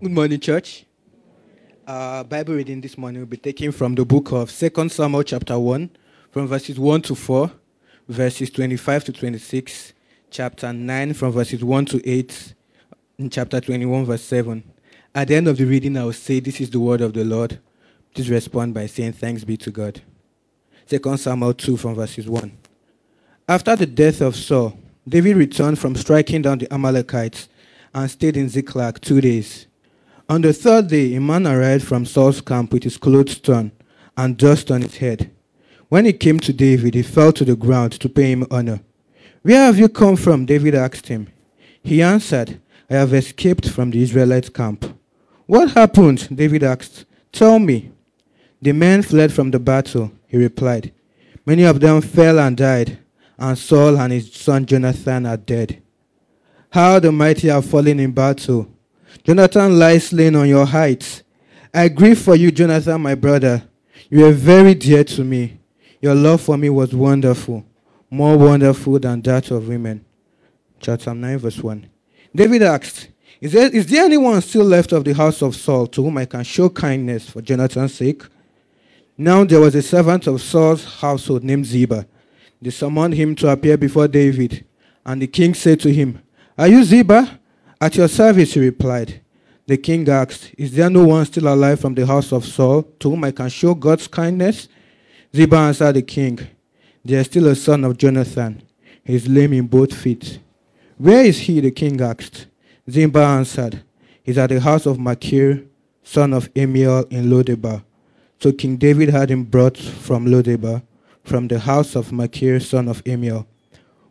Good morning, church. Our Bible reading this morning will be taken from the book of 2 Samuel, chapter 1, from verses 1 to 4, verses 25 to 26, chapter 9, from verses 1 to 8, and chapter 21, verse 7. At the end of the reading, I will say, This is the word of the Lord. Please respond by saying, Thanks be to God. 2 Samuel 2, from verses 1. After the death of Saul, David returned from striking down the Amalekites and stayed in Ziklag two days. On the third day, a man arrived from Saul's camp with his clothes torn and dust on his head. When he came to David, he fell to the ground to pay him honor. Where have you come from? David asked him. He answered, I have escaped from the Israelite camp. What happened? David asked. Tell me. The men fled from the battle, he replied. Many of them fell and died, and Saul and his son Jonathan are dead. How the mighty have fallen in battle. Jonathan lies slain on your heights. I grieve for you, Jonathan, my brother. You were very dear to me. Your love for me was wonderful, more wonderful than that of women. Chapter 9, verse 1. David asked, is there, is there anyone still left of the house of Saul to whom I can show kindness for Jonathan's sake? Now there was a servant of Saul's household named Ziba. They summoned him to appear before David. And the king said to him, Are you Ziba? At your service, he replied. The king asked, Is there no one still alive from the house of Saul to whom I can show God's kindness? Ziba answered the king, There is still a son of Jonathan. He is lame in both feet. Where is he? the king asked. Ziba answered, He's at the house of Machir, son of Ammiel in Lodebar. So King David had him brought from Lodebar, from the house of Machir, son of Ammiel.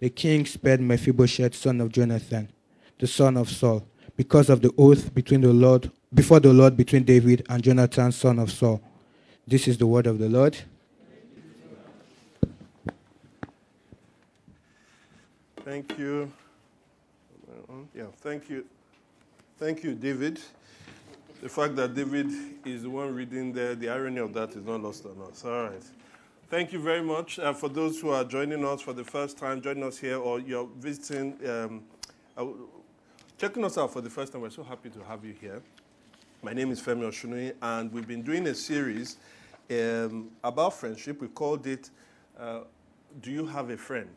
The king spared Mephibosheth, son of Jonathan, the son of Saul, because of the oath between the Lord before the Lord between David and Jonathan, son of Saul. This is the word of the Lord. Thank you. Yeah, thank you. Thank you, David. The fact that David is the one reading there, the irony of that is not lost on us. All right. Thank you very much. Uh, for those who are joining us for the first time, joining us here, or you're visiting, um, uh, checking us out for the first time, we're so happy to have you here. My name is Femi Osunnuyi, and we've been doing a series um, about friendship. We called it uh, "Do You Have a Friend?"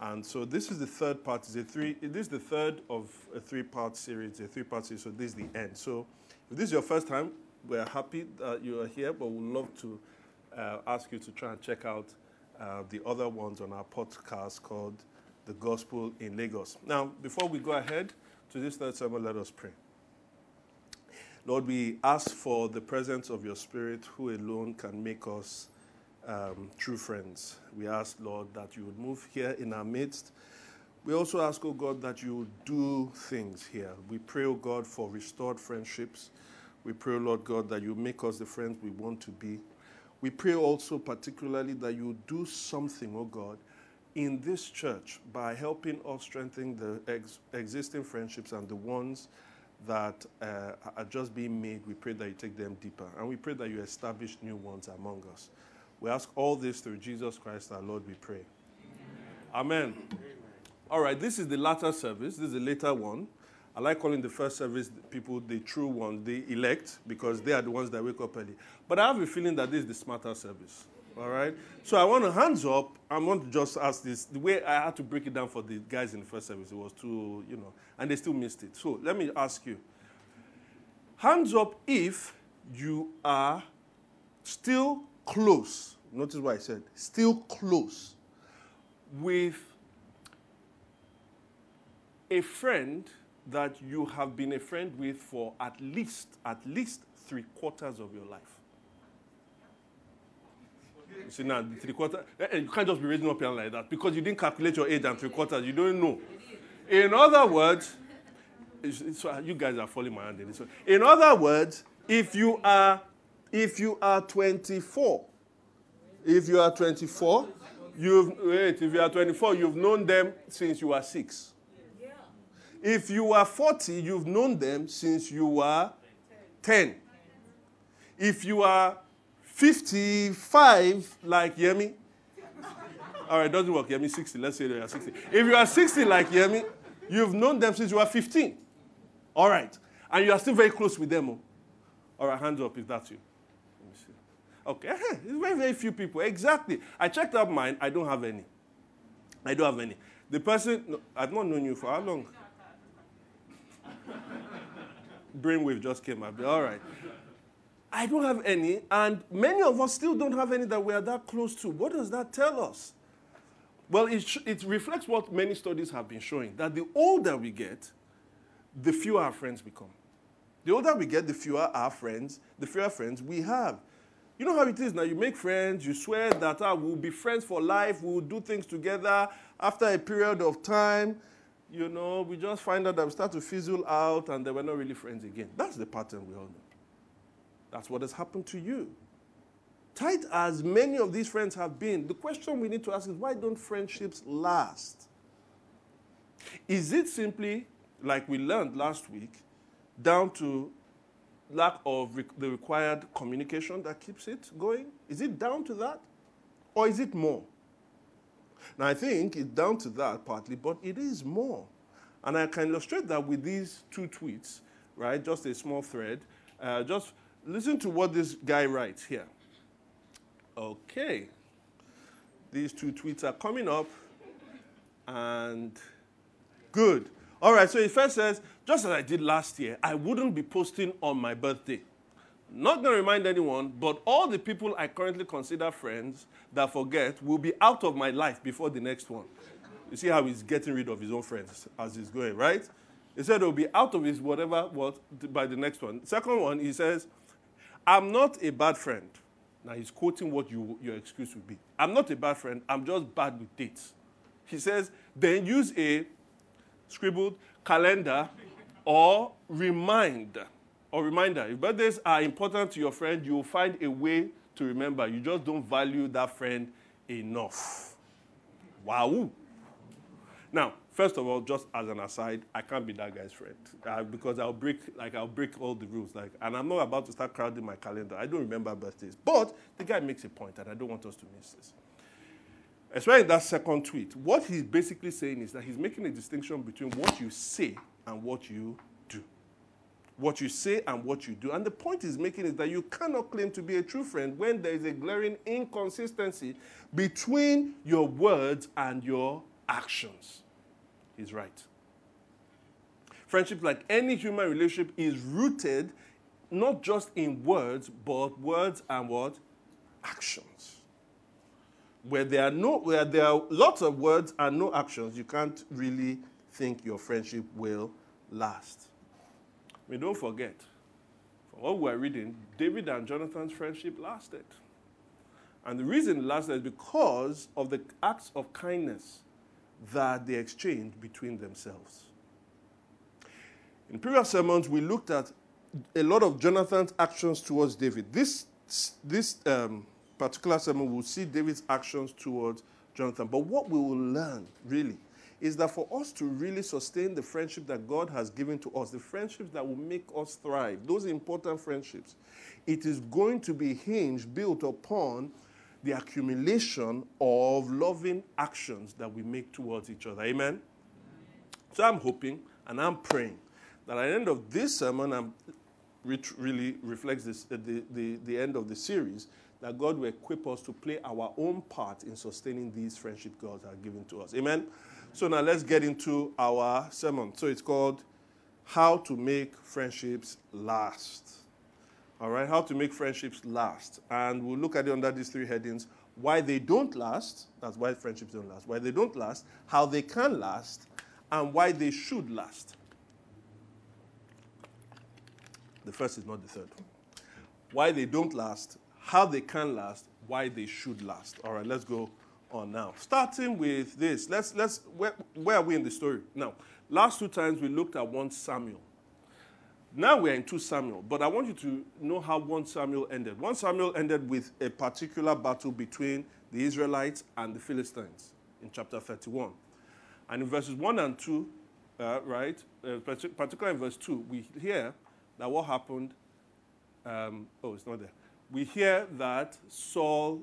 And so this is the third part. It's a three. This is the third of a three-part series. A three-part series. So this is the end. So if this is your first time, we're happy that you are here, but we'd love to uh, ask you to try and check out uh, the other ones on our podcast called The Gospel in Lagos. Now, before we go ahead to this third sermon, let us pray. Lord, we ask for the presence of your Spirit, who alone can make us um, true friends. We ask, Lord, that you would move here in our midst. We also ask, oh God, that you do things here. We pray, oh God, for restored friendships. We pray, Lord God, that you make us the friends we want to be. We pray also particularly that you do something, oh God, in this church by helping us strengthen the ex- existing friendships and the ones that uh, are just being made. We pray that you take them deeper. And we pray that you establish new ones among us. We ask all this through Jesus Christ our Lord, we pray. Amen. Amen. All right, this is the latter service. This is the later one. I like calling the first service people the true ones, the elect, because they are the ones that wake up early. But I have a feeling that this is the smarter service. All right? So I want to hands up. I want to just ask this. The way I had to break it down for the guys in the first service, it was too, you know, and they still missed it. So let me ask you hands up if you are still close. Notice what I said still close with a friend that you have been a friend with for at least at least three quarters of your life. You see now, three quarters. Eh, eh, you can't just be raising up your hand like that because you didn't calculate your age and three quarters. You don't know. In other words, it's, you guys are falling my hand in this. In other words, if you are if you are 24, if you are 24, you've wait. If you are 24, you've known them since you were six. If you are 40, you've known them since you were 10. If you are 55, like Yemi, all right, doesn't work. Yemi 60. Let's say they are 60. If you are 60 like Yemi, you've known them since you were 15. All right. And you are still very close with them. Oh. All right, hands up if that's you. Let me see. Okay, it's very, very few people. Exactly. I checked out mine. I don't have any. I don't have any. The person, no, I've not known you for how long? Brainwave just came up. All right. I don't have any, and many of us still don't have any that we are that close to. What does that tell us? Well, it, sh- it reflects what many studies have been showing that the older we get, the fewer our friends become. The older we get, the fewer our friends, the fewer friends we have. You know how it is now. You make friends, you swear that ah, we'll be friends for life, we'll do things together. After a period of time, you know, we just find out that we start to fizzle out and then we're not really friends again. That's the pattern we all know. That's what has happened to you. Tight as many of these friends have been, the question we need to ask is why don't friendships last? Is it simply, like we learned last week, down to lack of re- the required communication that keeps it going? Is it down to that? Or is it more? Now, I think it's down to that partly, but it is more. And I can illustrate that with these two tweets, right? Just a small thread. Uh, just listen to what this guy writes here. Okay. These two tweets are coming up. And good. All right, so he first says, just as I did last year, I wouldn't be posting on my birthday. Not going to remind anyone, but all the people I currently consider friends that forget will be out of my life before the next one. You see how he's getting rid of his own friends as he's going, right? He said he'll be out of his whatever what by the next one. Second one, he says, I'm not a bad friend. Now he's quoting what you, your excuse would be. I'm not a bad friend, I'm just bad with dates. He says, then use a scribbled calendar or reminder or reminder. If birthdays are important to your friend, you will find a way to remember. You just don't value that friend enough. Wow. Now, first of all, just as an aside, I can't be that guy's friend uh, because I'll break like I'll break all the rules. Like, and I'm not about to start crowding my calendar. I don't remember birthdays, but the guy makes a point, and I don't want us to miss this. Especially in that second tweet, what he's basically saying is that he's making a distinction between what you say and what you what you say and what you do. And the point he's making is that you cannot claim to be a true friend when there is a glaring inconsistency between your words and your actions. He's right. Friendship, like any human relationship, is rooted not just in words, but words and what? Actions. Where there are no where there are lots of words and no actions, you can't really think your friendship will last. Mean, don't forget, from what we're reading, David and Jonathan's friendship lasted. And the reason it lasted is because of the acts of kindness that they exchanged between themselves. In previous sermons, we looked at a lot of Jonathan's actions towards David. This, this um, particular sermon will see David's actions towards Jonathan. But what we will learn, really, is that for us to really sustain the friendship that God has given to us, the friendships that will make us thrive, those important friendships, it is going to be hinged, built upon the accumulation of loving actions that we make towards each other. Amen? So I'm hoping and I'm praying that at the end of this sermon, which really reflects this, uh, the, the, the end of the series, that God will equip us to play our own part in sustaining these friendship God has given to us. Amen? So now let's get into our sermon. So it's called How to Make Friendships Last. All right, how to make friendships last. And we'll look at it under these three headings why they don't last, that's why friendships don't last, why they don't last, how they can last, and why they should last. The first is not the third. Why they don't last, how they can last, why they should last. All right, let's go on now. Starting with this, let's let's where, where are we in the story now? Last two times we looked at one Samuel. Now we're in 2 Samuel, but I want you to know how 1 Samuel ended. 1 Samuel ended with a particular battle between the Israelites and the Philistines in chapter 31. And in verses 1 and 2, uh, right, uh, particularly in verse 2, we hear that what happened, um, oh, it's not there. We hear that Saul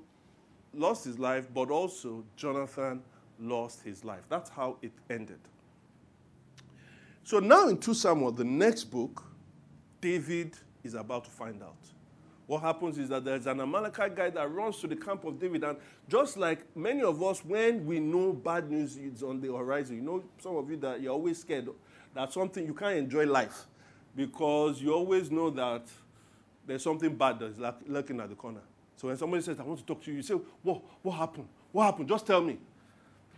lost his life, but also Jonathan lost his life. That's how it ended. So now in 2 Samuel, the next book, David is about to find out. What happens is that there's an Amalekite guy that runs to the camp of David, and just like many of us, when we know bad news is on the horizon, you know, some of you that you're always scared that something you can't enjoy life because you always know that there's something bad that's lurking at the corner. So when somebody says, I want to talk to you, you say, What, what happened? What happened? Just tell me.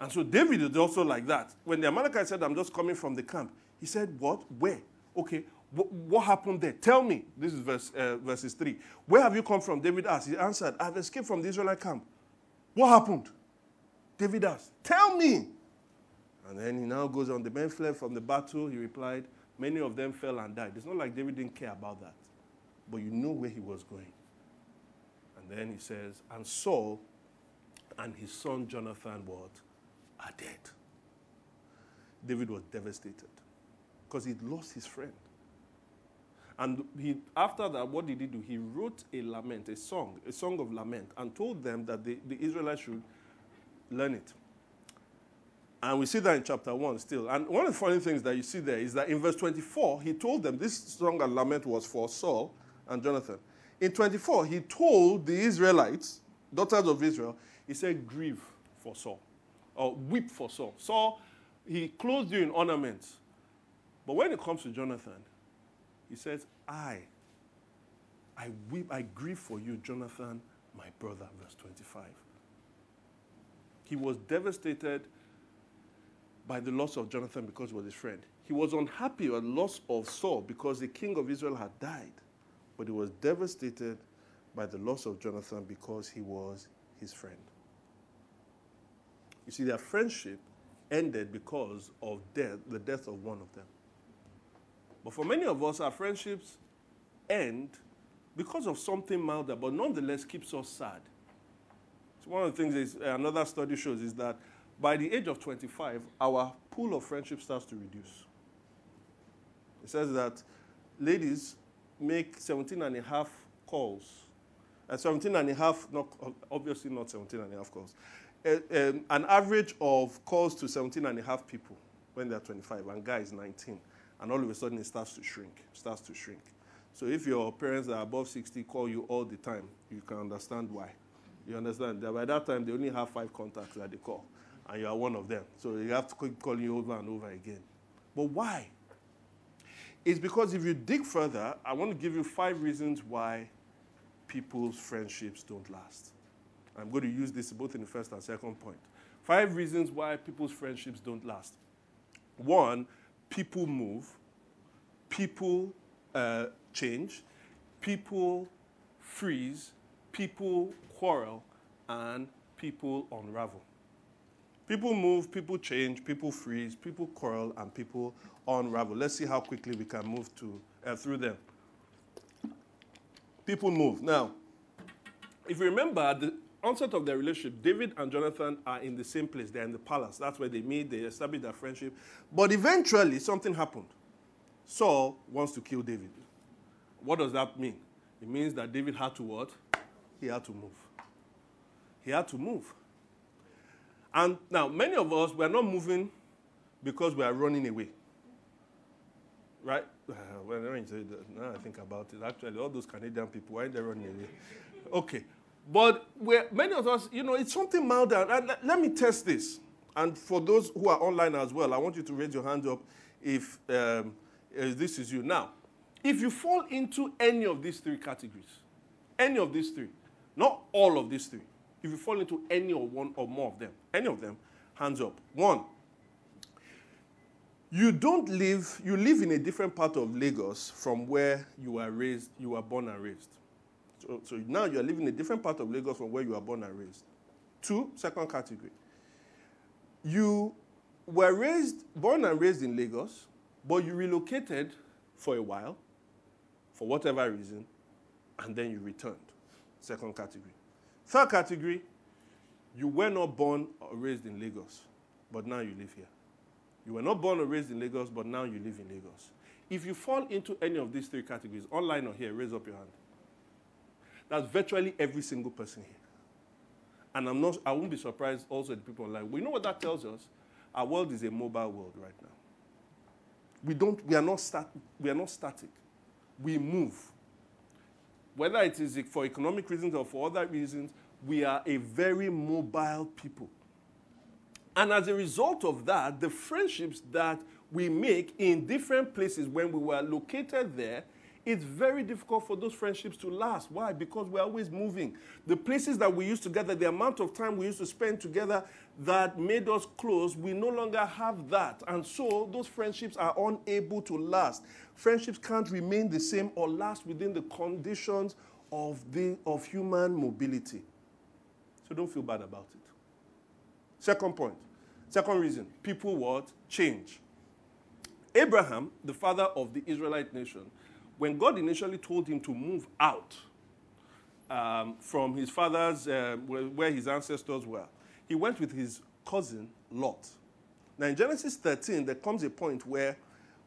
And so David is also like that. When the Amalekite said, I'm just coming from the camp, he said, What? Where? Okay, what, happened there? Tell me. This is verse, uh, verses 3. Where have you come from? David asked. He answered, I've escaped from the Israelite camp. What happened? David asked, Tell me. And then he now goes on. The men fled from the battle. He replied, Many of them fell and died. It's not like David didn't care about that, but you know where he was going. Then he says, And Saul and his son Jonathan, what? Are dead. David was devastated because he'd lost his friend. And he, after that, what did he do? He wrote a lament, a song, a song of lament, and told them that the, the Israelites should learn it. And we see that in chapter 1 still. And one of the funny things that you see there is that in verse 24, he told them this song and lament was for Saul and Jonathan. In 24, he told the Israelites, daughters of Israel, he said, Grieve for Saul, or weep for Saul. Saul, he clothed you in ornaments. But when it comes to Jonathan, he says, I, I weep, I grieve for you, Jonathan, my brother, verse 25. He was devastated by the loss of Jonathan because he was his friend. He was unhappy at the loss of Saul because the king of Israel had died. But he was devastated by the loss of Jonathan because he was his friend. You see, their friendship ended because of death, the death of one of them. But for many of us, our friendships end because of something milder, but nonetheless keeps us sad. So one of the things is, uh, another study shows is that by the age of 25, our pool of friendship starts to reduce. It says that ladies make 17 and a half calls. Uh, 17 and a half, not, obviously not 17 and a half calls. Uh, um, an average of calls to 17 and a half people when they're 25, and guys 19 and all of a sudden it starts to shrink, starts to shrink. So if your parents are above 60 call you all the time, you can understand why. You understand that by that time they only have five contacts that they call, and you are one of them. So you have to keep calling you over and over again. But why? It's because if you dig further, I want to give you five reasons why people's friendships don't last. I'm going to use this both in the first and second point. Five reasons why people's friendships don't last. One, people move, people uh, change, people freeze, people quarrel, and people unravel. People move, people change, people freeze, people quarrel, and people unravel. Let's see how quickly we can move to, uh, through them. People move. Now, if you remember, the onset of their relationship, David and Jonathan are in the same place. They're in the palace. That's where they meet, they establish their friendship. But eventually, something happened. Saul wants to kill David. What does that mean? It means that David had to what? He had to move. He had to move. And now, many of us, we are not moving because we are running away. Right? I, now I think about it, actually, all those Canadian people, why are they running away? Okay. But many of us, you know, it's something milder. Let, let, me test this. And for those who are online as well, I want you to raise your hand up if, um, if this is you. Now, if you fall into any of these three categories, any of these three, not all of these three, if you fall into any or one or more of them, any of them, hands up. One, you don't live, you live in a different part of Lagos from where you were raised, you were born and raised. So, so now you're living in a different part of Lagos from where you were born and raised. Two, second category. You were raised, born and raised in Lagos, but you relocated for a while, for whatever reason, and then you returned. Second category. Third category, you were not born or raised in Lagos, but now you live here. You were not born or raised in Lagos, but now you live in Lagos. If you fall into any of these three categories, online or here, raise up your hand. That's virtually every single person here. And I'm not, I won't be surprised also the people online. We know what that tells us. Our world is a mobile world right now. We, don't, we, are not stat, we are not static. We move. Whether it is for economic reasons or for other reasons, we are a very mobile people. And as a result of that, the friendships that we make in different places when we were located there, it's very difficult for those friendships to last. Why? Because we're always moving. The places that we used together, the amount of time we used to spend together that made us close, we no longer have that. And so those friendships are unable to last. Friendships can't remain the same or last within the conditions of, the, of human mobility. So don't feel bad about it. Second point. Second reason people what? Change. Abraham, the father of the Israelite nation, when God initially told him to move out um, from his father's, uh, where his ancestors were, he went with his cousin Lot. Now, in Genesis 13, there comes a point where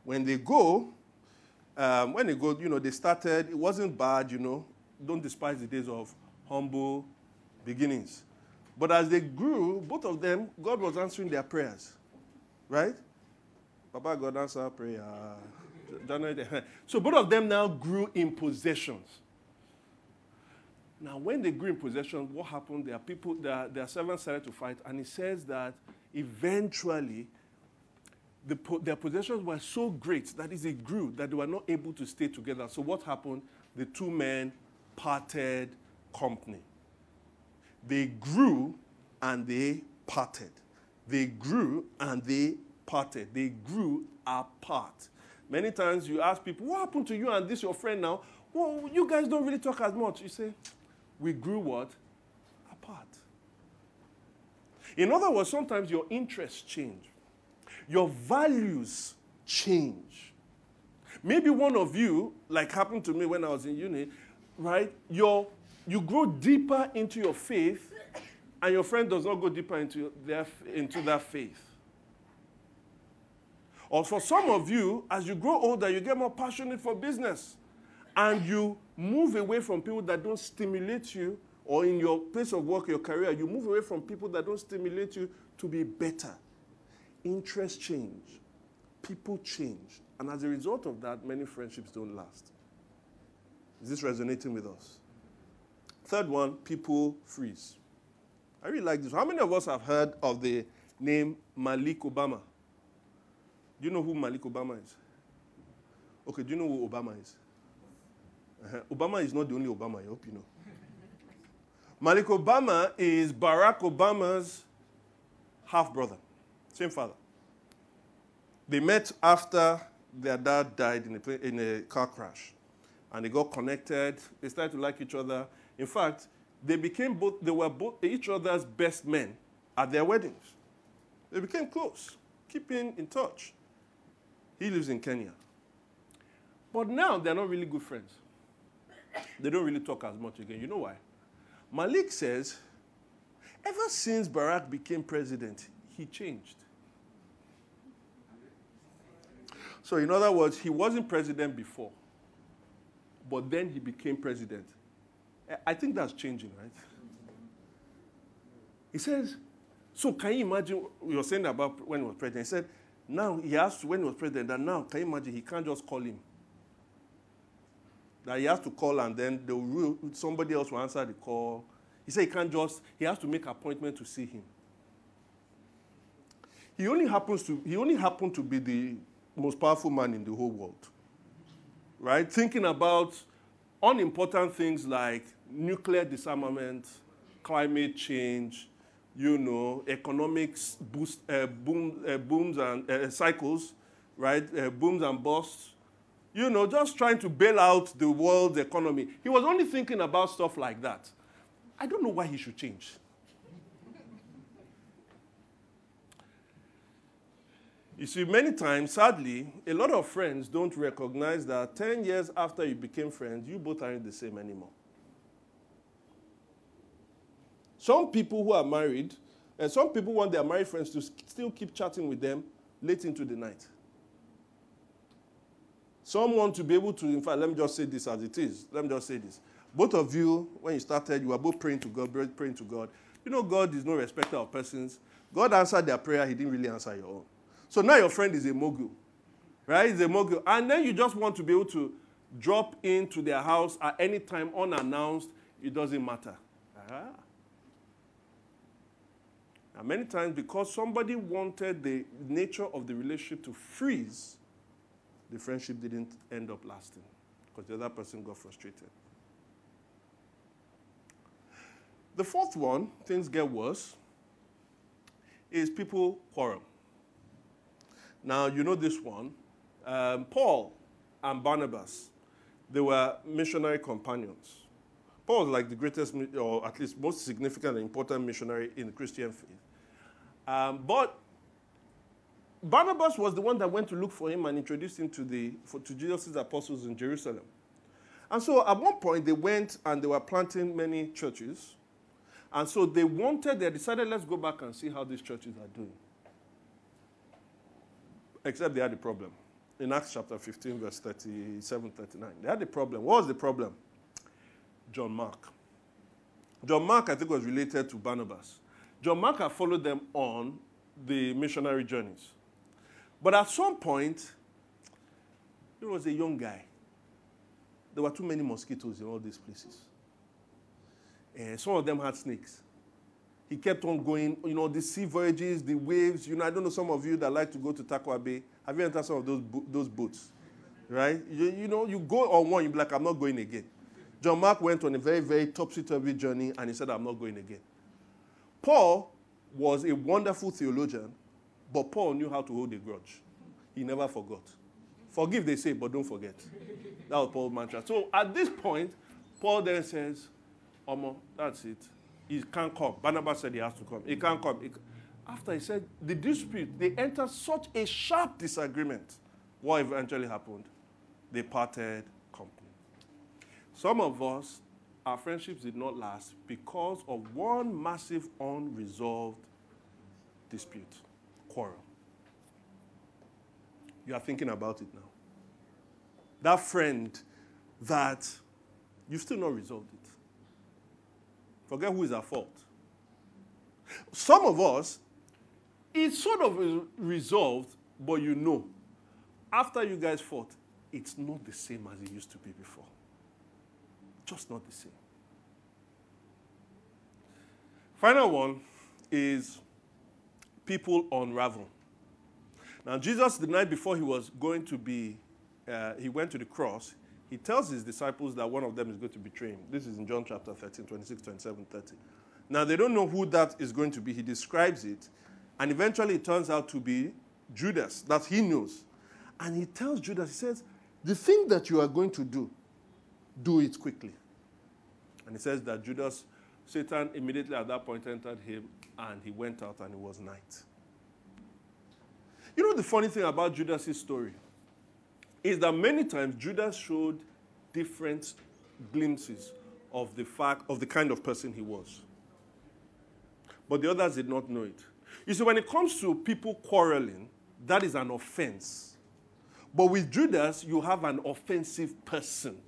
when they go, um, when they go, you know, they started, it wasn't bad, you know, don't despise the days of humble beginnings. But as they grew, both of them, God was answering their prayers. Right? Papa, God answer prayer. So both of them now grew in possessions. Now, when they grew in possession, what happened? Their people, their, their servants started to fight, and he says that eventually the, their possessions were so great that is, it grew that they were not able to stay together. So what happened? The two men parted company. They grew and they parted. They grew and they parted. They grew apart. Many times you ask people, What happened to you and this your friend now? Well, you guys don't really talk as much. You say, We grew what? Apart. In other words, sometimes your interests change, your values change. Maybe one of you, like happened to me when I was in uni, right? Your, you grow deeper into your faith, and your friend does not go deeper into, their, into that faith. Or for some of you, as you grow older, you get more passionate for business, and you move away from people that don't stimulate you, or in your place of work, your career, you move away from people that don't stimulate you to be better. Interests change, people change, and as a result of that, many friendships don't last. Is this resonating with us? Third one, people freeze. I really like this. How many of us have heard of the name Malik Obama? Do you know who Malik Obama is? Okay, do you know who Obama is? Uh-huh. Obama is not the only Obama, I hope you know. Malik Obama is Barack Obama's half brother, same father. They met after their dad died in a, in a car crash and they got connected. They started to like each other. In fact, they became both, they were both each other's best men at their weddings. They became close, keeping in touch. He lives in Kenya. But now they're not really good friends. They don't really talk as much again. You know why? Malik says, ever since Barack became president, he changed. So, in other words, he wasn't president before but then he became president. I think that's changing, right? He says, so can you imagine, you were saying about when he was president, he said, now he has to, when he was president, and now can you imagine he can't just call him? That he has to call and then the somebody else will answer the call. He said he can't just, he has to make appointment to see him. He only happens to, he only happened to be the most powerful man in the whole world. Right? Thinking about unimportant things like nuclear disarmament, climate change, you know, economics boost, uh, boom, uh, booms and uh, cycles, right? Uh, booms and busts. You know, just trying to bail out the world's economy. He was only thinking about stuff like that. I don't know why he should change. You see, many times, sadly, a lot of friends don't recognize that 10 years after you became friends, you both aren't the same anymore. Some people who are married, and some people want their married friends to still keep chatting with them late into the night. Some want to be able to, in fact, let me just say this as it is. Let me just say this. Both of you, when you started, you were both praying to God, praying to God. You know, God is no respecter of persons. God answered their prayer, He didn't really answer your own. So now your friend is a mogul, right? He's a mogul. And then you just want to be able to drop into their house at any time unannounced. It doesn't matter. Ah. And many times, because somebody wanted the nature of the relationship to freeze, the friendship didn't end up lasting because the other person got frustrated. The fourth one, things get worse, is people quarrel. Now, you know this one. Um, Paul and Barnabas, they were missionary companions. Paul was like the greatest, or at least most significant and important missionary in the Christian faith. Um, but Barnabas was the one that went to look for him and introduced him to, the, for, to Jesus' apostles in Jerusalem. And so at one point, they went and they were planting many churches. And so they wanted, they decided, let's go back and see how these churches are doing. Except they had a problem. In Acts chapter 15, verse 37, 39. They had a problem. What was the problem? John Mark. John Mark, I think, was related to Barnabas. John Mark had followed them on the missionary journeys. But at some point, he was a young guy. There were too many mosquitoes in all these places. And some of them had snakes. He kept on going, you know, the sea voyages, the waves. You know, I don't know some of you that like to go to Tarkwa Bay. Have you entered some of those, bo- those boats? Right? You, you know, you go on one, you'll be like, I'm not going again. John Mark went on a very, very topsy-turvy journey, and he said, I'm not going again. Paul was a wonderful theologian, but Paul knew how to hold a grudge. He never forgot. Forgive, they say, but don't forget. That was Paul's mantra. So at this point, Paul then says, Omo, that's it. He can't come. Barnabas said he has to come. He can't come. He After he said the dispute, they entered such a sharp disagreement. What eventually happened? They parted company. Some of us our friendships did not last because of one massive unresolved dispute, quarrel. You are thinking about it now. That friend that you've still not resolved it. Forget who is at fault. Some of us, it's sort of resolved, but you know, after you guys fought, it's not the same as it used to be before. Just not the same. Final one is people unravel. Now, Jesus, the night before he was going to be, uh, he went to the cross, he tells his disciples that one of them is going to betray him. This is in John chapter 13, 26, 27, 30. Now, they don't know who that is going to be. He describes it, and eventually it turns out to be Judas, that he knows. And he tells Judas, he says, The thing that you are going to do, do it quickly. And he says that Judas, Satan immediately at that point entered him and he went out and it was night. You know the funny thing about Judas' story is that many times Judas showed different glimpses of the fact of the kind of person he was. But the others did not know it. You see, when it comes to people quarreling, that is an offense. But with Judas, you have an offensive person.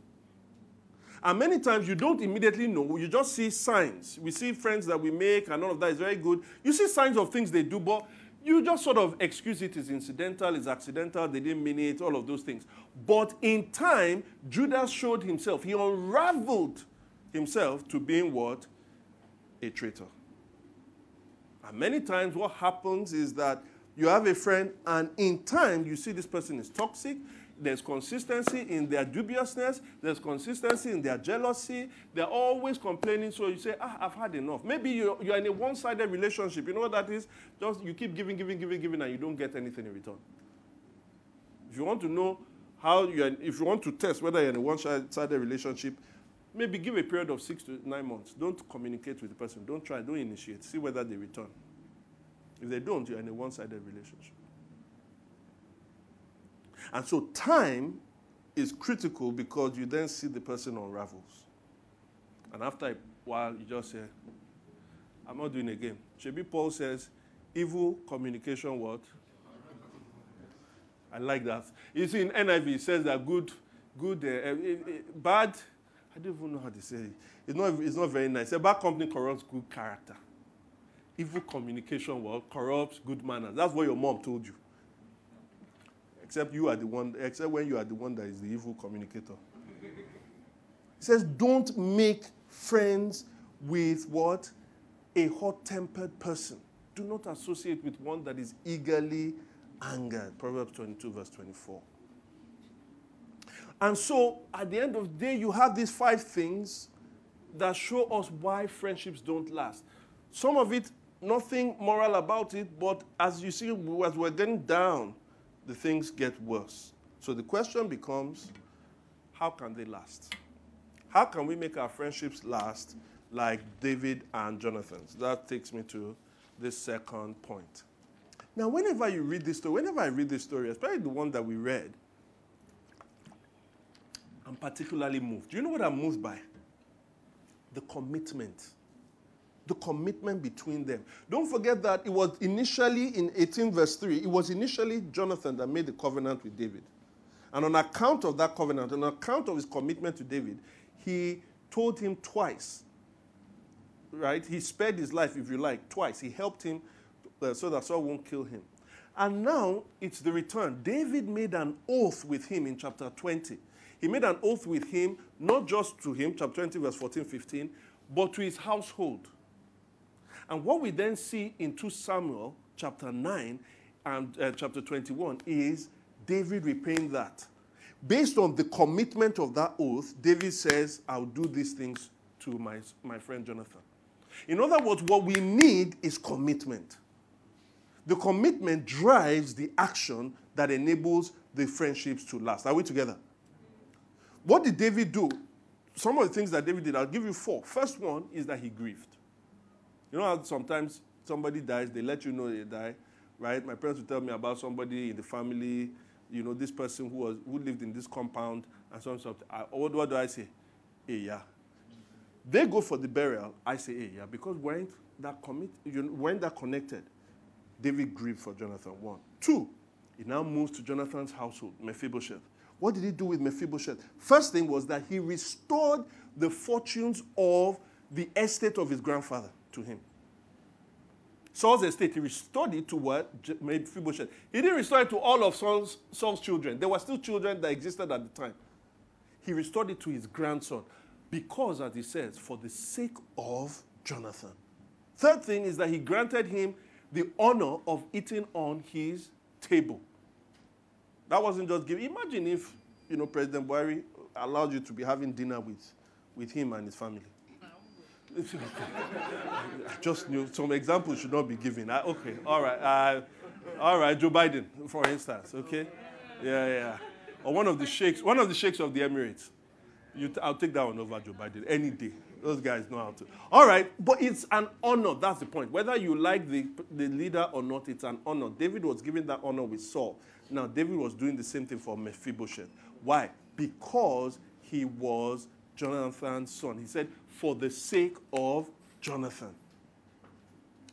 And many times you don't immediately know, you just see signs. We see friends that we make, and all of that is very good. You see signs of things they do, but you just sort of excuse it incidental, it's accidental, they didn't mean it, all of those things. But in time, Judas showed himself, he unraveled himself to being what? a traitor. And many times, what happens is that you have a friend, and in time, you see this person is toxic. There's consistency in their dubiousness. There's consistency in their jealousy. They're always complaining. So you say, ah, I've had enough. Maybe you're, you're in a one sided relationship. You know what that is? Just you keep giving, giving, giving, giving, and you don't get anything in return. If you want to know how you're, if you want to test whether you're in a one sided relationship, maybe give a period of six to nine months. Don't communicate with the person. Don't try. Don't initiate. See whether they return. If they don't, you're in a one sided relationship. And so time is critical because you then see the person unravels. And after a while, you just say, I'm not doing again. Shebi Paul says, evil communication what? I like that. You see, in NIV, it says that good, good, uh, uh, bad, I don't even know how to say it. It's not, it's not very nice. A bad company corrupts good character. Evil communication well, corrupts good manners. That's what your mom told you. Except you are the one, except when you are the one that is the evil communicator. He says, don't make friends with what? A hot tempered person. Do not associate with one that is eagerly angered. Proverbs 22, verse 24. And so, at the end of the day, you have these five things that show us why friendships don't last. Some of it, nothing moral about it, but as you see, as we're getting down, the things get worse. So the question becomes how can they last? How can we make our friendships last like David and Jonathan's? That takes me to this second point. Now, whenever you read this story, whenever I read this story, especially the one that we read, I'm particularly moved. Do you know what I'm moved by? The commitment. The commitment between them. Don't forget that it was initially in 18 verse 3, it was initially Jonathan that made the covenant with David. And on account of that covenant, on account of his commitment to David, he told him twice, right? He spared his life, if you like, twice. He helped him uh, so that Saul won't kill him. And now it's the return. David made an oath with him in chapter 20. He made an oath with him, not just to him, chapter 20, verse 14, 15, but to his household. And what we then see in 2 Samuel, chapter 9 and uh, chapter 21, is David repaying that. Based on the commitment of that oath, David says, I'll do these things to my, my friend Jonathan. In other words, what we need is commitment. The commitment drives the action that enables the friendships to last. Are we together? What did David do? Some of the things that David did, I'll give you four. First one is that he grieved. You know how sometimes somebody dies, they let you know they die, right? My parents would tell me about somebody in the family, you know, this person who was who lived in this compound and so on. So I, what, what do I say? Hey, yeah. They go for the burial. I say, hey, yeah, because weren't that commit, you weren't that connected. David grieved for Jonathan. One. Two, he now moves to Jonathan's household, Mephibosheth. What did he do with Mephibosheth? First thing was that he restored the fortunes of the estate of his grandfather to him. Saul's estate, he restored it to what? Made Mephibosheth. He didn't restore it to all of Saul's, Saul's children. There were still children that existed at the time. He restored it to his grandson because, as he says, for the sake of Jonathan. Third thing is that he granted him the honor of eating on his table. That wasn't just given. Imagine if, you know, President Buhari allowed you to be having dinner with, with him and his family. I just knew some examples should not be given. I, okay, all right. Uh, all right, Joe Biden, for instance, okay? Yeah, yeah. Or one of the sheikhs, one of the sheikhs of the Emirates. I'll take that one over Joe Biden any day. Those guys know how to. All right, but it's an honor. That's the point. Whether you like the, the leader or not, it's an honor. David was given that honor with Saul. Now, David was doing the same thing for Mephibosheth. Why? Because he was Jonathan's son. He said, for the sake of Jonathan.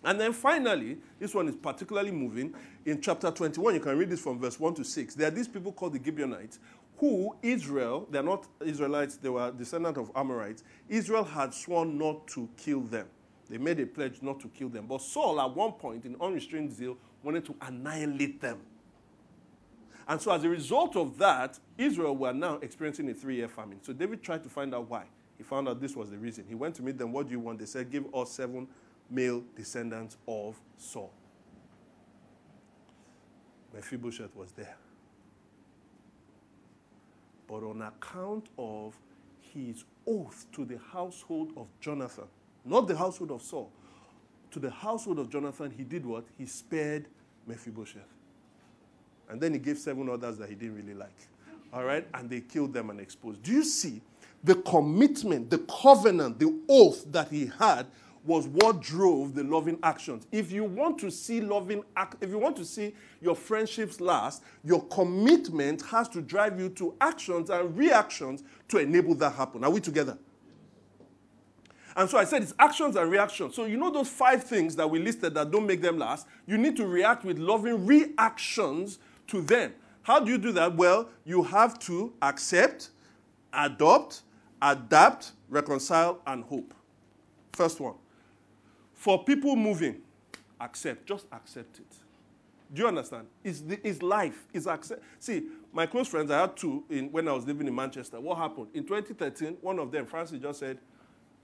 And then finally, this one is particularly moving. In chapter 21, you can read this from verse 1 to 6. There are these people called the Gibeonites who Israel, they're not Israelites, they were descendants of Amorites. Israel had sworn not to kill them. They made a pledge not to kill them. But Saul, at one point, in unrestrained zeal, wanted to annihilate them. And so, as a result of that, Israel were now experiencing a three year famine. So, David tried to find out why. He found out this was the reason. He went to meet them. What do you want? They said, Give us seven male descendants of Saul. Mephibosheth was there. But on account of his oath to the household of Jonathan, not the household of Saul, to the household of Jonathan, he did what? He spared Mephibosheth. And then he gave seven others that he didn't really like. All right? And they killed them and exposed. Do you see the commitment, the covenant, the oath that he had was what drove the loving actions. If you want to see loving act, if you want to see your friendships last, your commitment has to drive you to actions and reactions to enable that happen. Are we together? And so I said it's actions and reactions. So you know those five things that we listed that don't make them last, you need to react with loving reactions to them. How do you do that? Well, you have to accept, adopt, adapt, reconcile, and hope. First one. For people moving, accept. Just accept it. Do you understand? It's, the, it's life. It's accept. See, my close friends, I had two in, when I was living in Manchester. What happened? In 2013, one of them, Francis, just said,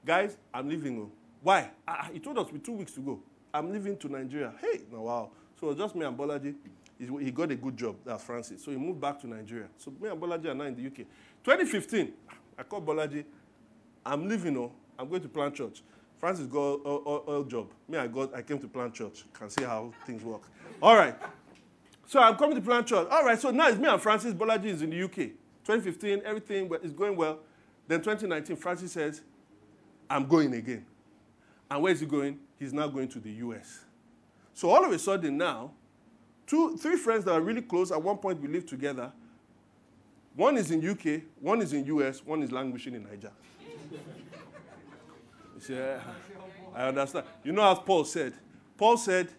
Guys, I'm leaving. Why? Ah, he told us with two weeks to go. I'm leaving to Nigeria. Hey, no, wow. So just me and Bolaji. He got a good job, that's Francis. So he moved back to Nigeria. So me and Bolaji are now in the UK. 2015, I called Bolaji. I'm leaving. Oh, I'm going to plant church. Francis got oil, oil job. Me, I got, I came to plant church. Can see how things work. All right. So I'm coming to plant church. All right. So now it's me and Francis. Bolaji is in the UK. 2015, everything is going well. Then 2019, Francis says, I'm going again. And where is he going? He's now going to the US. So all of a sudden now, two, three friends that are really close, at one point we lived together. One is in UK, one is in US, one is languishing in Naija. Yeah, I understand. You know, as Paul said, Paul said,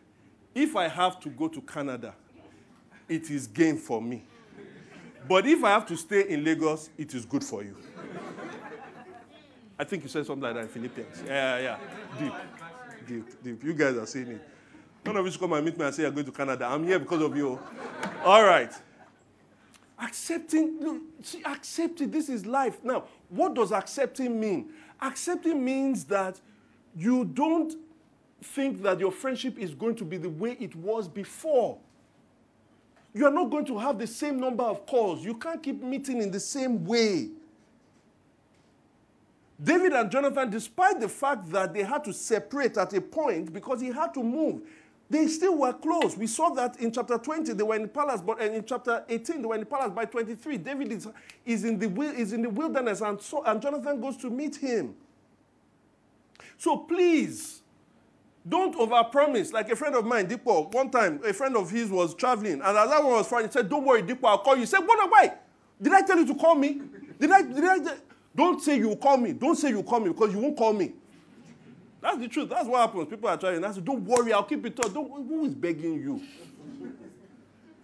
if I have to go to Canada, it is gain for me. But if I have to stay in Lagos, it is good for you. I think you said something like that in Philippians. Yeah, yeah. Deep. Deep, deep. You guys are saying it. None of you should come and meet me and say you're going to Canada. I'm here because of you. All right. Accepting, see, accepting, this is life. Now, what does accepting mean? Accepting means that you don't think that your friendship is going to be the way it was before. You are not going to have the same number of calls. You can't keep meeting in the same way. David and Jonathan, despite the fact that they had to separate at a point because he had to move, they still were close. We saw that in chapter 20, they were in the palace, but and in chapter 18, they were in the palace. By 23, David is, is, in, the, is in the wilderness, and, so, and Jonathan goes to meet him. So please, don't overpromise. Like a friend of mine, Dipo, one time, a friend of his was traveling, and as that one was fine, he said, Don't worry, Dipo, I'll call you. He said, What, why? Did I tell you to call me? Did I, did I, don't say you call me. Don't say you call me because you won't call me. That's the truth. That's what happens. People are trying. Say, don't worry, I'll keep it up. Don't, who is begging you?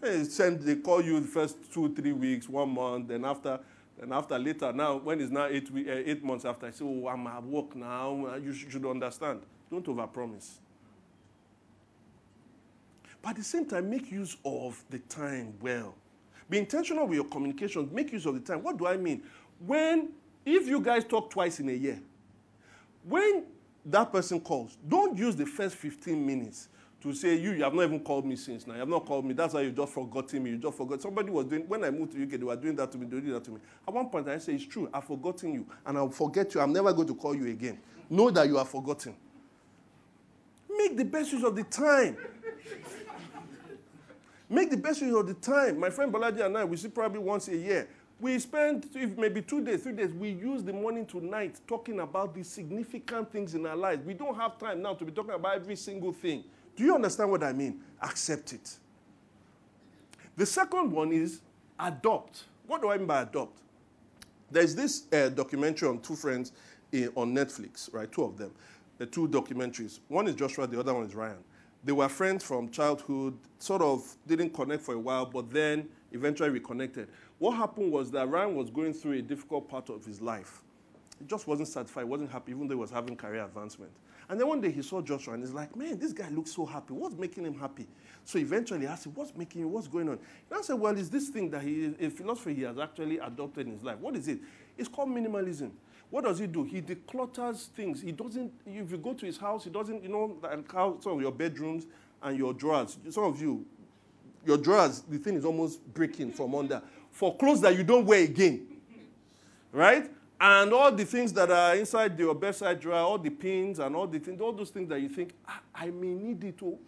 They send, they call you the first two, three weeks, one month, then after, then after later. Now, when it's now eight, uh, eight months after, I say, oh, I'm at work now. You should understand. Don't overpromise. But at the same time, make use of the time well. Be intentional with your communication. Make use of the time. What do I mean? When, if you guys talk twice in a year, when that person calls, don't use the first 15 minutes to say, you, you have not even called me since now. You have not called me. That's why you just forgotten me. You just forgot. Somebody was doing, when I moved to UK, they were doing that to me, they did that to me. At one point, I said, it's true. I've forgotten you. And I'll forget you. I'm never going to call you again. Know that you are forgotten. Make the best use of the time. Make the best use of the time. My friend Balaji and I, we see probably once a year. We spend maybe two days, three days. We use the morning to night talking about the significant things in our lives. We don't have time now to be talking about every single thing. Do you understand what I mean? Accept it. The second one is adopt. What do I mean by adopt? There's this uh, documentary on two friends in, on Netflix, right? Two of them. The two documentaries. One is Joshua, the other one is Ryan. They were friends from childhood, sort of didn't connect for a while, but then eventually reconnected. What happened was that Ryan was going through a difficult part of his life. He just wasn't satisfied, wasn't happy, even though he was having career advancement. And then one day he saw Joshua and he's like, man, this guy looks so happy. What's making him happy? So eventually he asked him, what's making you, what's going on? And I said, well, it's this thing that he, a philosophy he has actually adopted in his life. What is it? It's called minimalism. what does he do? He declutters things. He doesn't, if you go to his house, he doesn't, you know, like how some of your bedrooms and your drawers, some of you, your drawers, the thing is almost breaking from under for clothes that you don't wear again. Right? And all the things that are inside your bedside drawer, all the pins and all the things, all those things that you think, ah, I may need it. Oh.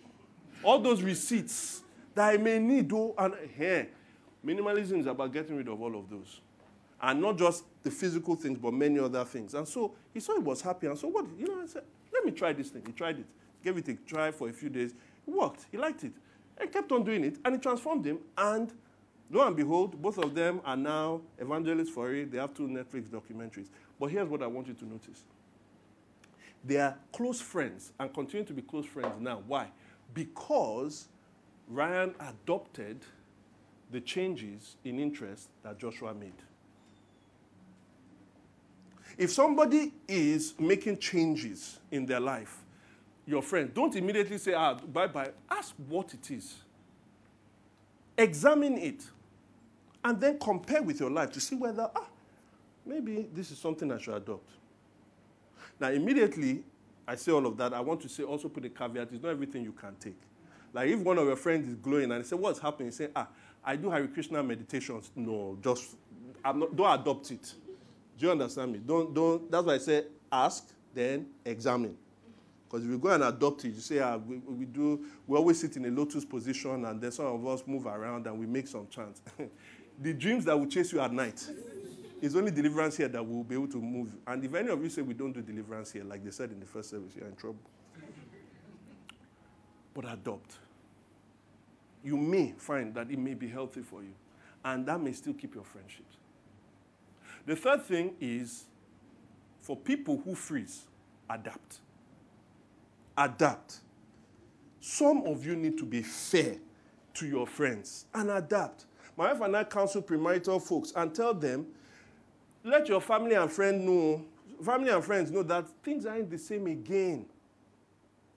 All those receipts that I may need. Oh, and here, minimalism is about getting rid of all of those. And not just the physical things, but many other things. And so he saw he was happy. And so what, you know, I said, let me try this thing. He tried it, gave it a try for a few days. It worked. He liked it. He kept on doing it, and it transformed him. And lo and behold, both of them are now evangelists for it. They have two Netflix documentaries. But here's what I want you to notice they are close friends and continue to be close friends now. Why? Because Ryan adopted the changes in interest that Joshua made. If somebody is making changes in their life, your friend, don't immediately say, ah, bye bye. Ask what it is. Examine it. And then compare with your life to see whether, ah, maybe this is something I should adopt. Now, immediately, I say all of that. I want to say, also put a caveat it's not everything you can take. Like if one of your friends is glowing and they say, What's happening? You say, Ah, I do Hare Krishna meditations. No, just not, don't adopt it. Do you understand me? Don't, don't, that's why I say ask, then examine. Because if you go and adopt it, you say, ah, we, we, do, we always sit in a lotus position and then some of us move around and we make some chants. the dreams that will chase you at night, it's only deliverance here that will be able to move. And if any of you say we don't do deliverance here, like they said in the first service, you're in trouble. But adopt. You may find that it may be healthy for you, and that may still keep your friendships. The third thing is for people who freeze, adapt. Adapt. Some of you need to be fair to your friends and adapt. My wife and I counsel premarital folks and tell them, let your family and friends know, family and friends know that things aren't the same again.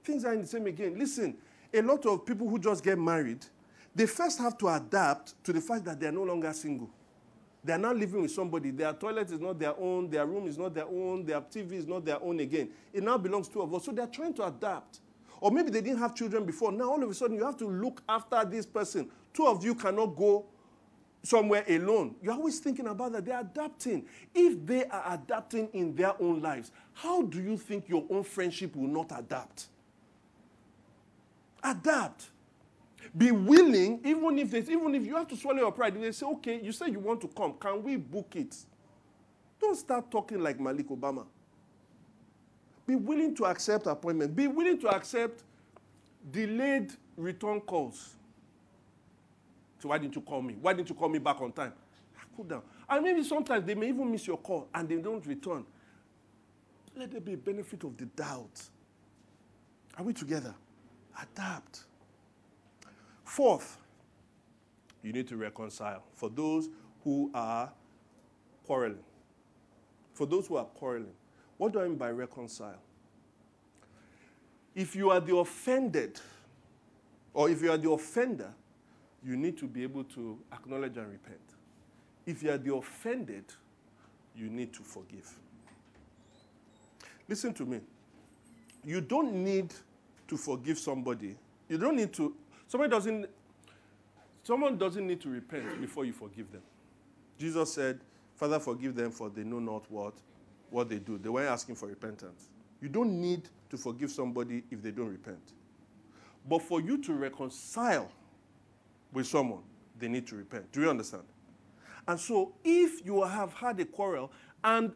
Things aren't the same again. Listen, a lot of people who just get married, they first have to adapt to the fact that they are no longer single. They are now living with somebody. Their toilet is not their own. Their room is not their own. Their TV is not their own again. It now belongs to of us. So they're trying to adapt. Or maybe they didn't have children before. Now all of a sudden you have to look after this person. Two of you cannot go somewhere alone. You're always thinking about that. They're adapting. If they are adapting in their own lives, how do you think your own friendship will not adapt? Adapt. Be willing, even if there's, even if you have to swallow your pride, they say, okay, you say you want to come. Can we book it? Don't start talking like Malik Obama. Be willing to accept appointment. Be willing to accept delayed return calls. So why didn't you call me? Why didn't you call me back on time? Ah, cool down. And maybe sometimes they may even miss your call and they don't return. Let there be a benefit of the doubt. Are we together? Adapt. Fourth, you need to reconcile for those who are quarreling. For those who are quarreling. What do I mean by reconcile? If you are the offended, or if you are the offender, you need to be able to acknowledge and repent. If you are the offended, you need to forgive. Listen to me. You don't need to forgive somebody. You don't need to Somebody doesn't, someone doesn't need to repent before you forgive them. Jesus said, Father, forgive them for they know not what, what they do. They weren't asking for repentance. You don't need to forgive somebody if they don't repent. But for you to reconcile with someone, they need to repent. Do you understand? And so, if you have had a quarrel and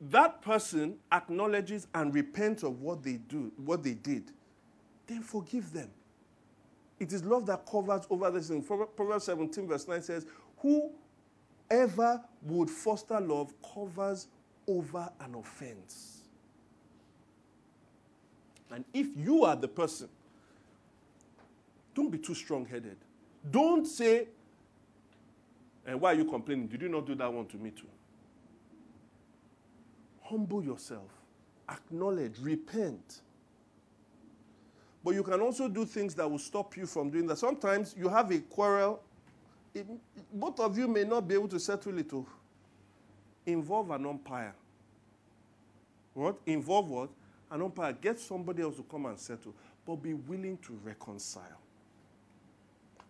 that person acknowledges and repents of what they do, what they did, then forgive them. It is love that covers over this thing. Proverbs 17, verse 9 says, Whoever would foster love covers over an offense. And if you are the person, don't be too strong headed. Don't say, and why are you complaining? Did you not do that one to me too? Humble yourself, acknowledge, repent. But you can also do things that will stop you from doing that. Sometimes you have a quarrel, it, both of you may not be able to settle it. Involve an umpire. What? Involve what? An umpire. Get somebody else to come and settle, but be willing to reconcile.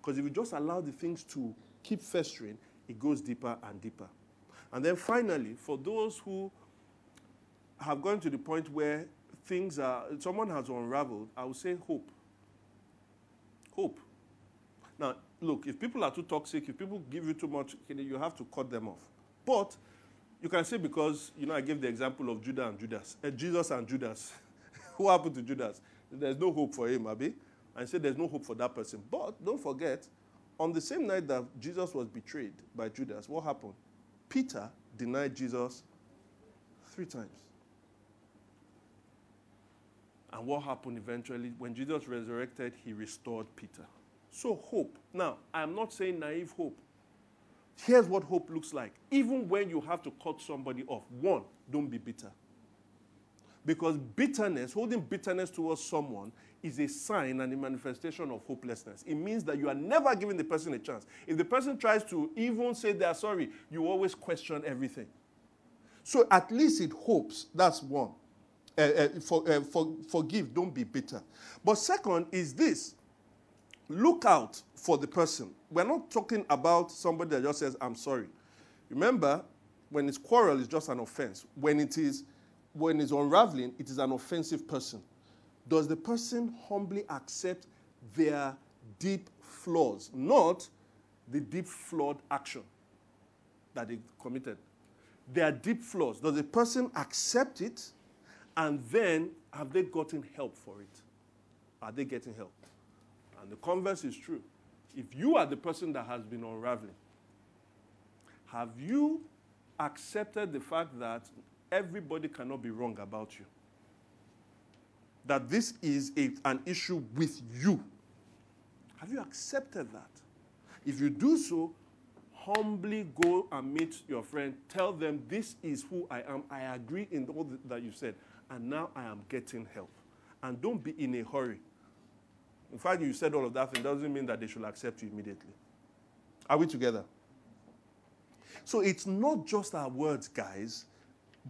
Because if you just allow the things to keep festering, it goes deeper and deeper. And then finally, for those who have gone to the point where things are, someone has unraveled, I would say hope. Hope. Now, look, if people are too toxic, if people give you too much, you have to cut them off. But you can say because, you know, I gave the example of Judah and Judas, uh, Jesus and Judas. Who happened to Judas? There's no hope for him, Abi. And say there's no hope for that person. But don't forget, on the same night that Jesus was betrayed by Judas, what happened? Peter denied Jesus three times. And what happened eventually? When Jesus resurrected, he restored Peter. So, hope. Now, I'm not saying naive hope. Here's what hope looks like. Even when you have to cut somebody off, one, don't be bitter. Because bitterness, holding bitterness towards someone, is a sign and a manifestation of hopelessness. It means that you are never giving the person a chance. If the person tries to even say they are sorry, you always question everything. So at least it hopes. That's one. Uh, uh, for, uh, for, forgive, don't be bitter. But second is this look out for the person. We're not talking about somebody that just says, I'm sorry. Remember, when it's quarrel, it's just an offense. When it is when it's unraveling, it is an offensive person. Does the person humbly accept their deep flaws, not the deep flawed action that they committed? Their deep flaws. Does the person accept it and then have they gotten help for it? Are they getting help? And the converse is true. If you are the person that has been unraveling, have you accepted the fact that everybody cannot be wrong about you? That this is a, an issue with you. Have you accepted that? If you do so, humbly go and meet your friend. Tell them, This is who I am. I agree in all that you said. And now I am getting help. And don't be in a hurry. In fact, you said all of that, it doesn't mean that they should accept you immediately. Are we together? So it's not just our words, guys,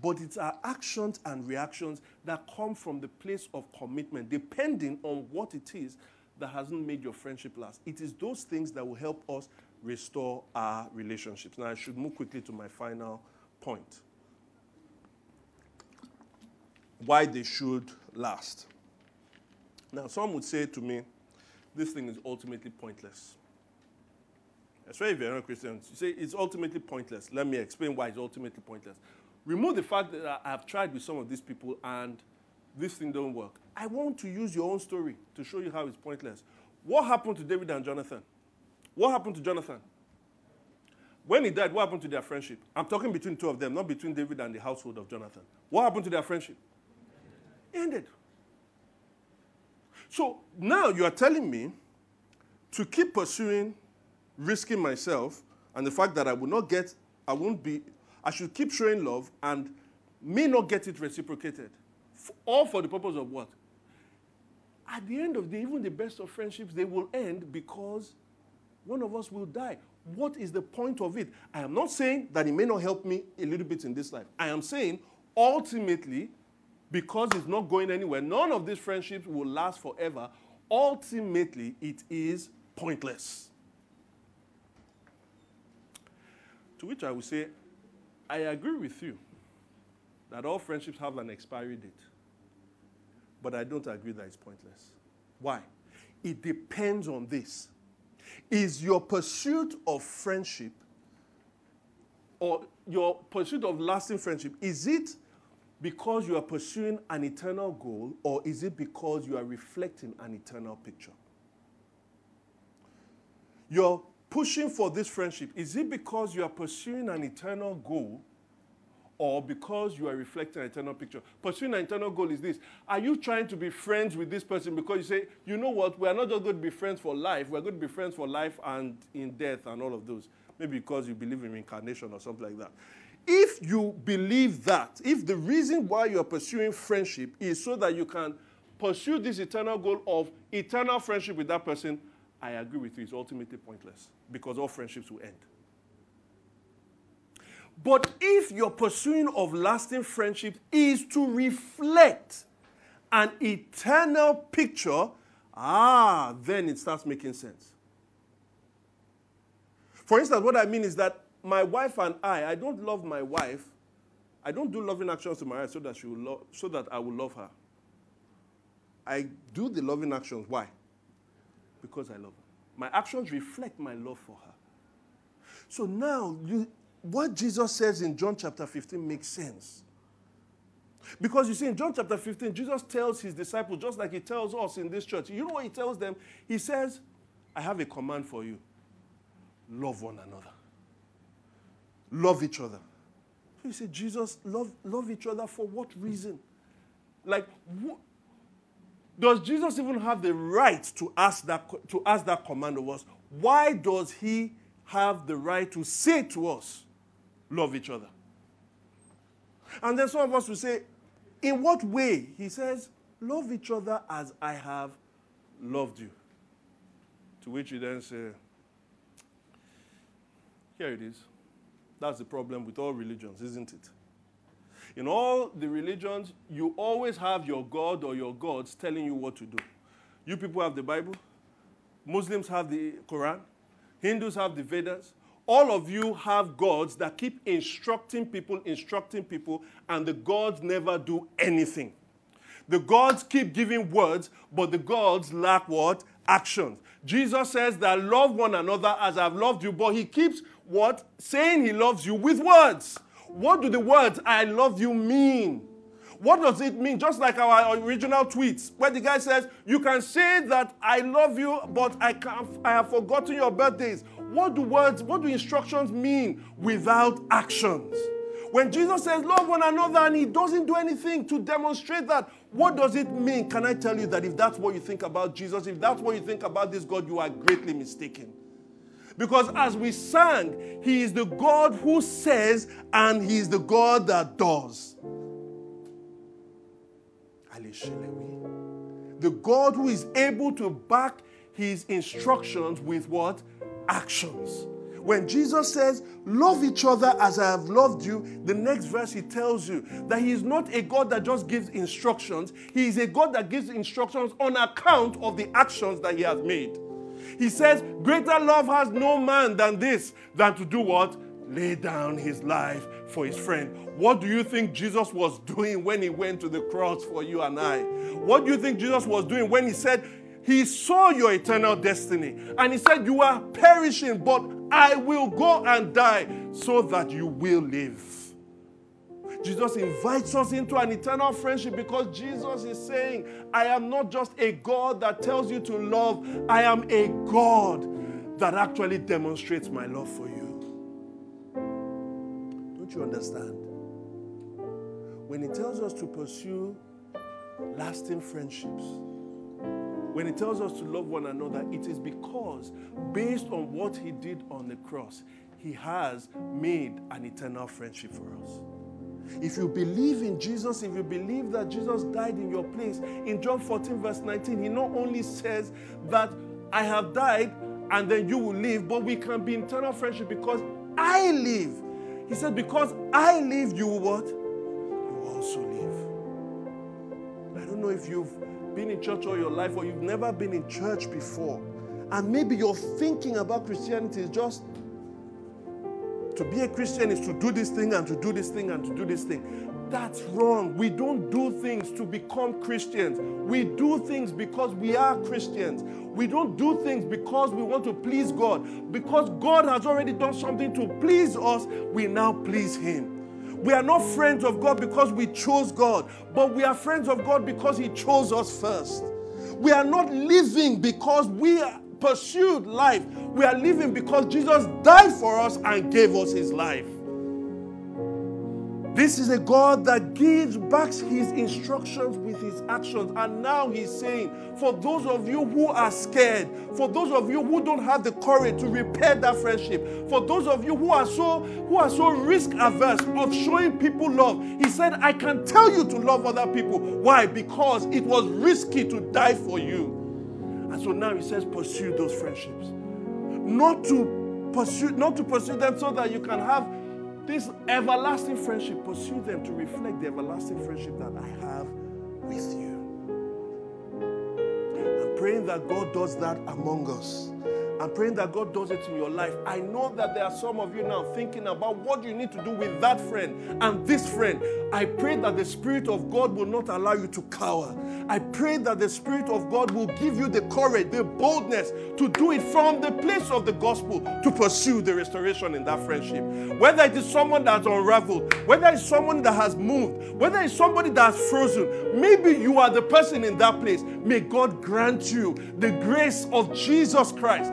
but it's our actions and reactions that come from the place of commitment, depending on what it is that hasn't made your friendship last. It is those things that will help us restore our relationships. Now, I should move quickly to my final point why they should last. Now, some would say to me, this thing is ultimately pointless. Especially if you're not Christian, you say it's ultimately pointless. Let me explain why it's ultimately pointless. Remove the fact that I've tried with some of these people and this thing don't work. I want to use your own story to show you how it's pointless. What happened to David and Jonathan? What happened to Jonathan? When he died, what happened to their friendship? I'm talking between two of them, not between David and the household of Jonathan. What happened to their friendship? Ended. So now you are telling me to keep pursuing, risking myself, and the fact that I will not get, I won't be, I should keep showing love and may not get it reciprocated. All for the purpose of what? At the end of the day, even the best of friendships, they will end because one of us will die. What is the point of it? I am not saying that it may not help me a little bit in this life. I am saying ultimately because it's not going anywhere. None of these friendships will last forever. Ultimately, it is pointless. To which I will say, I agree with you that all friendships have an expiry date. But I don't agree that it's pointless. Why? It depends on this. Is your pursuit of friendship or your pursuit of lasting friendship, is it because you are pursuing an eternal goal, or is it because you are reflecting an eternal picture? You're pushing for this friendship. Is it because you are pursuing an eternal goal, or because you are reflecting an eternal picture? Pursuing an eternal goal is this Are you trying to be friends with this person because you say, you know what, we are not just going to be friends for life, we're going to be friends for life and in death and all of those? Maybe because you believe in reincarnation or something like that. If you believe that, if the reason why you're pursuing friendship is so that you can pursue this eternal goal of eternal friendship with that person, I agree with you, it's ultimately pointless because all friendships will end. But if your pursuing of lasting friendship is to reflect an eternal picture, ah, then it starts making sense. For instance, what I mean is that my wife and I, I don't love my wife. I don't do loving actions to my wife so that she will lo- so that I will love her. I do the loving actions. Why? Because I love her. My actions reflect my love for her. So now, you, what Jesus says in John chapter 15 makes sense. Because you see, in John chapter 15, Jesus tells his disciples, just like he tells us in this church, you know what he tells them? He says, I have a command for you love one another, love each other. You say, Jesus, love, love each other for what reason? Like, what, does Jesus even have the right to ask that, to ask that command of us? Why does he have the right to say to us, love each other? And then some of us will say, in what way? He says, love each other as I have loved you. To which you then say, here it is. That's the problem with all religions, isn't it? In all the religions, you always have your God or your gods telling you what to do. You people have the Bible, Muslims have the Quran, Hindus have the Vedas. All of you have gods that keep instructing people, instructing people, and the gods never do anything. The gods keep giving words, but the gods lack what? Actions. Jesus says that love one another as I've loved you, but he keeps what? Saying he loves you with words. What do the words I love you mean? What does it mean? Just like our original tweets, where the guy says, You can say that I love you, but I, can't, I have forgotten your birthdays. What do words, what do instructions mean without actions? When Jesus says, Love one another, and he doesn't do anything to demonstrate that, what does it mean? Can I tell you that if that's what you think about Jesus, if that's what you think about this God, you are greatly mistaken. Because as we sang, He is the God who says, and He is the God that does. The God who is able to back His instructions with what? Actions. When Jesus says, Love each other as I have loved you, the next verse he tells you that he is not a God that just gives instructions, he is a God that gives instructions on account of the actions that he has made. He says, Greater love has no man than this, than to do what? Lay down his life for his friend. What do you think Jesus was doing when he went to the cross for you and I? What do you think Jesus was doing when he said, He saw your eternal destiny and he said, You are perishing, but I will go and die so that you will live. Jesus invites us into an eternal friendship because Jesus is saying, I am not just a God that tells you to love, I am a God that actually demonstrates my love for you. Don't you understand? When He tells us to pursue lasting friendships, when He tells us to love one another, it is because, based on what He did on the cross, He has made an eternal friendship for us. If you believe in Jesus, if you believe that Jesus died in your place, in John 14, verse 19, he not only says that I have died and then you will live, but we can be in eternal friendship because I live. He said, Because I live, you will what? You also live. I don't know if you've been in church all your life or you've never been in church before. And maybe your thinking about Christianity is just to be a Christian is to do this thing and to do this thing and to do this thing. That's wrong. We don't do things to become Christians. We do things because we are Christians. We don't do things because we want to please God. Because God has already done something to please us, we now please Him. We are not friends of God because we chose God, but we are friends of God because He chose us first. We are not living because we are pursued life. We are living because Jesus died for us and gave us his life. This is a God that gives back his instructions with his actions. And now he's saying, for those of you who are scared, for those of you who don't have the courage to repair that friendship, for those of you who are so who are so risk averse of showing people love, he said, I can tell you to love other people. Why? Because it was risky to die for you. And so now he says, pursue those friendships. Not to pursue, not to pursue them so that you can have this everlasting friendship, pursue them to reflect the everlasting friendship that I have with you. I'm praying that God does that among us. I'm praying that God does it in your life. I know that there are some of you now thinking about what you need to do with that friend and this friend. I pray that the Spirit of God will not allow you to cower. I pray that the Spirit of God will give you the courage, the boldness to do it from the place of the gospel to pursue the restoration in that friendship. Whether it is someone that's unraveled, whether it's someone that has moved, whether it's somebody that's frozen, maybe you are the person in that place. May God grant you the grace of Jesus Christ